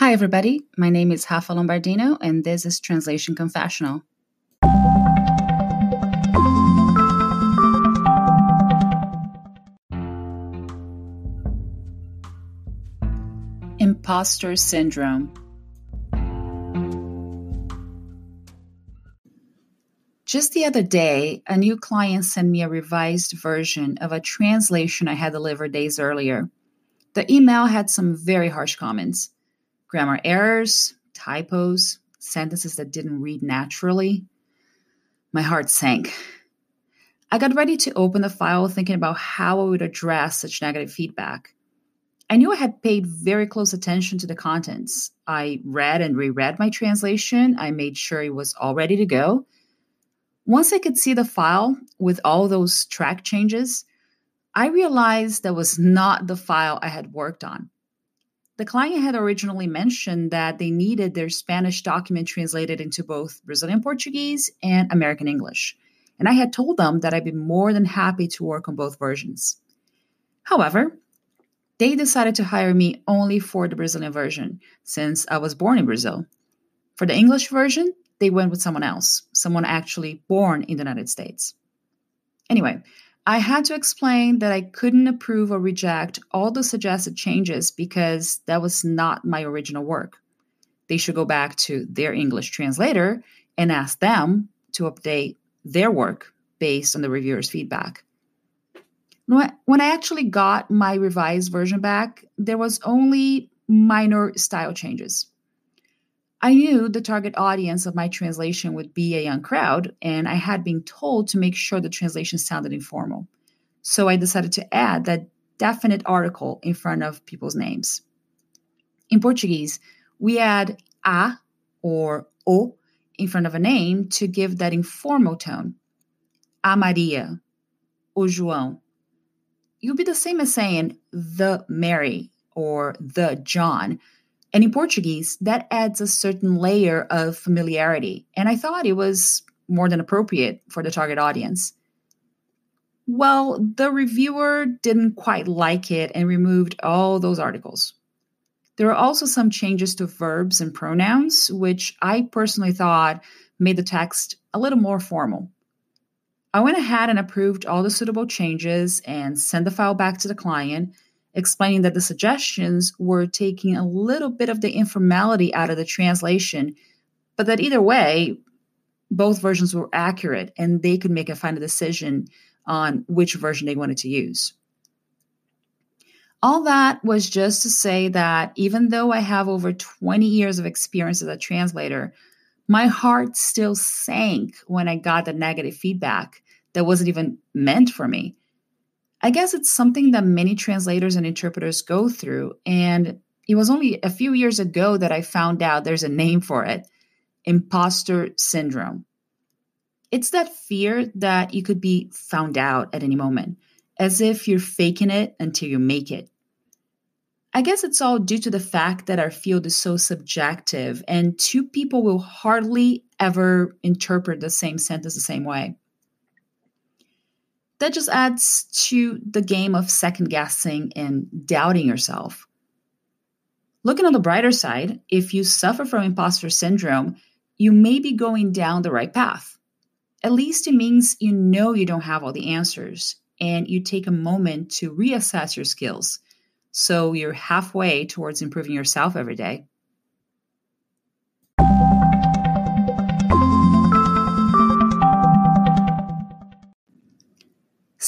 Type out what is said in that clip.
Hi, everybody. My name is Rafa Lombardino, and this is Translation Confessional. Imposter Syndrome. Just the other day, a new client sent me a revised version of a translation I had delivered days earlier. The email had some very harsh comments grammar errors, typos, sentences that didn't read naturally. My heart sank. I got ready to open the file thinking about how I would address such negative feedback. I knew I had paid very close attention to the contents. I read and reread my translation. I made sure it was all ready to go. Once I could see the file with all those track changes, I realized that was not the file I had worked on. The client had originally mentioned that they needed their Spanish document translated into both Brazilian Portuguese and American English. And I had told them that I'd be more than happy to work on both versions. However, they decided to hire me only for the Brazilian version, since I was born in Brazil. For the English version, they went with someone else, someone actually born in the United States. Anyway, I had to explain that I couldn't approve or reject all the suggested changes because that was not my original work. They should go back to their English translator and ask them to update their work based on the reviewer's feedback. When I actually got my revised version back, there was only minor style changes. I knew the target audience of my translation would be a young crowd, and I had been told to make sure the translation sounded informal. So I decided to add that definite article in front of people's names. In Portuguese, we add a or o in front of a name to give that informal tone. A Maria, o João. Would be the same as saying the Mary or the John and in Portuguese, that adds a certain layer of familiarity. And I thought it was more than appropriate for the target audience. Well, the reviewer didn't quite like it and removed all those articles. There are also some changes to verbs and pronouns, which I personally thought made the text a little more formal. I went ahead and approved all the suitable changes and sent the file back to the client explaining that the suggestions were taking a little bit of the informality out of the translation, but that either way, both versions were accurate and they could make a final decision on which version they wanted to use. All that was just to say that even though I have over 20 years of experience as a translator, my heart still sank when I got the negative feedback that wasn't even meant for me. I guess it's something that many translators and interpreters go through. And it was only a few years ago that I found out there's a name for it imposter syndrome. It's that fear that you could be found out at any moment, as if you're faking it until you make it. I guess it's all due to the fact that our field is so subjective, and two people will hardly ever interpret the same sentence the same way that just adds to the game of second guessing and doubting yourself. Looking on the brighter side, if you suffer from imposter syndrome, you may be going down the right path. At least it means you know you don't have all the answers and you take a moment to reassess your skills. So you're halfway towards improving yourself every day.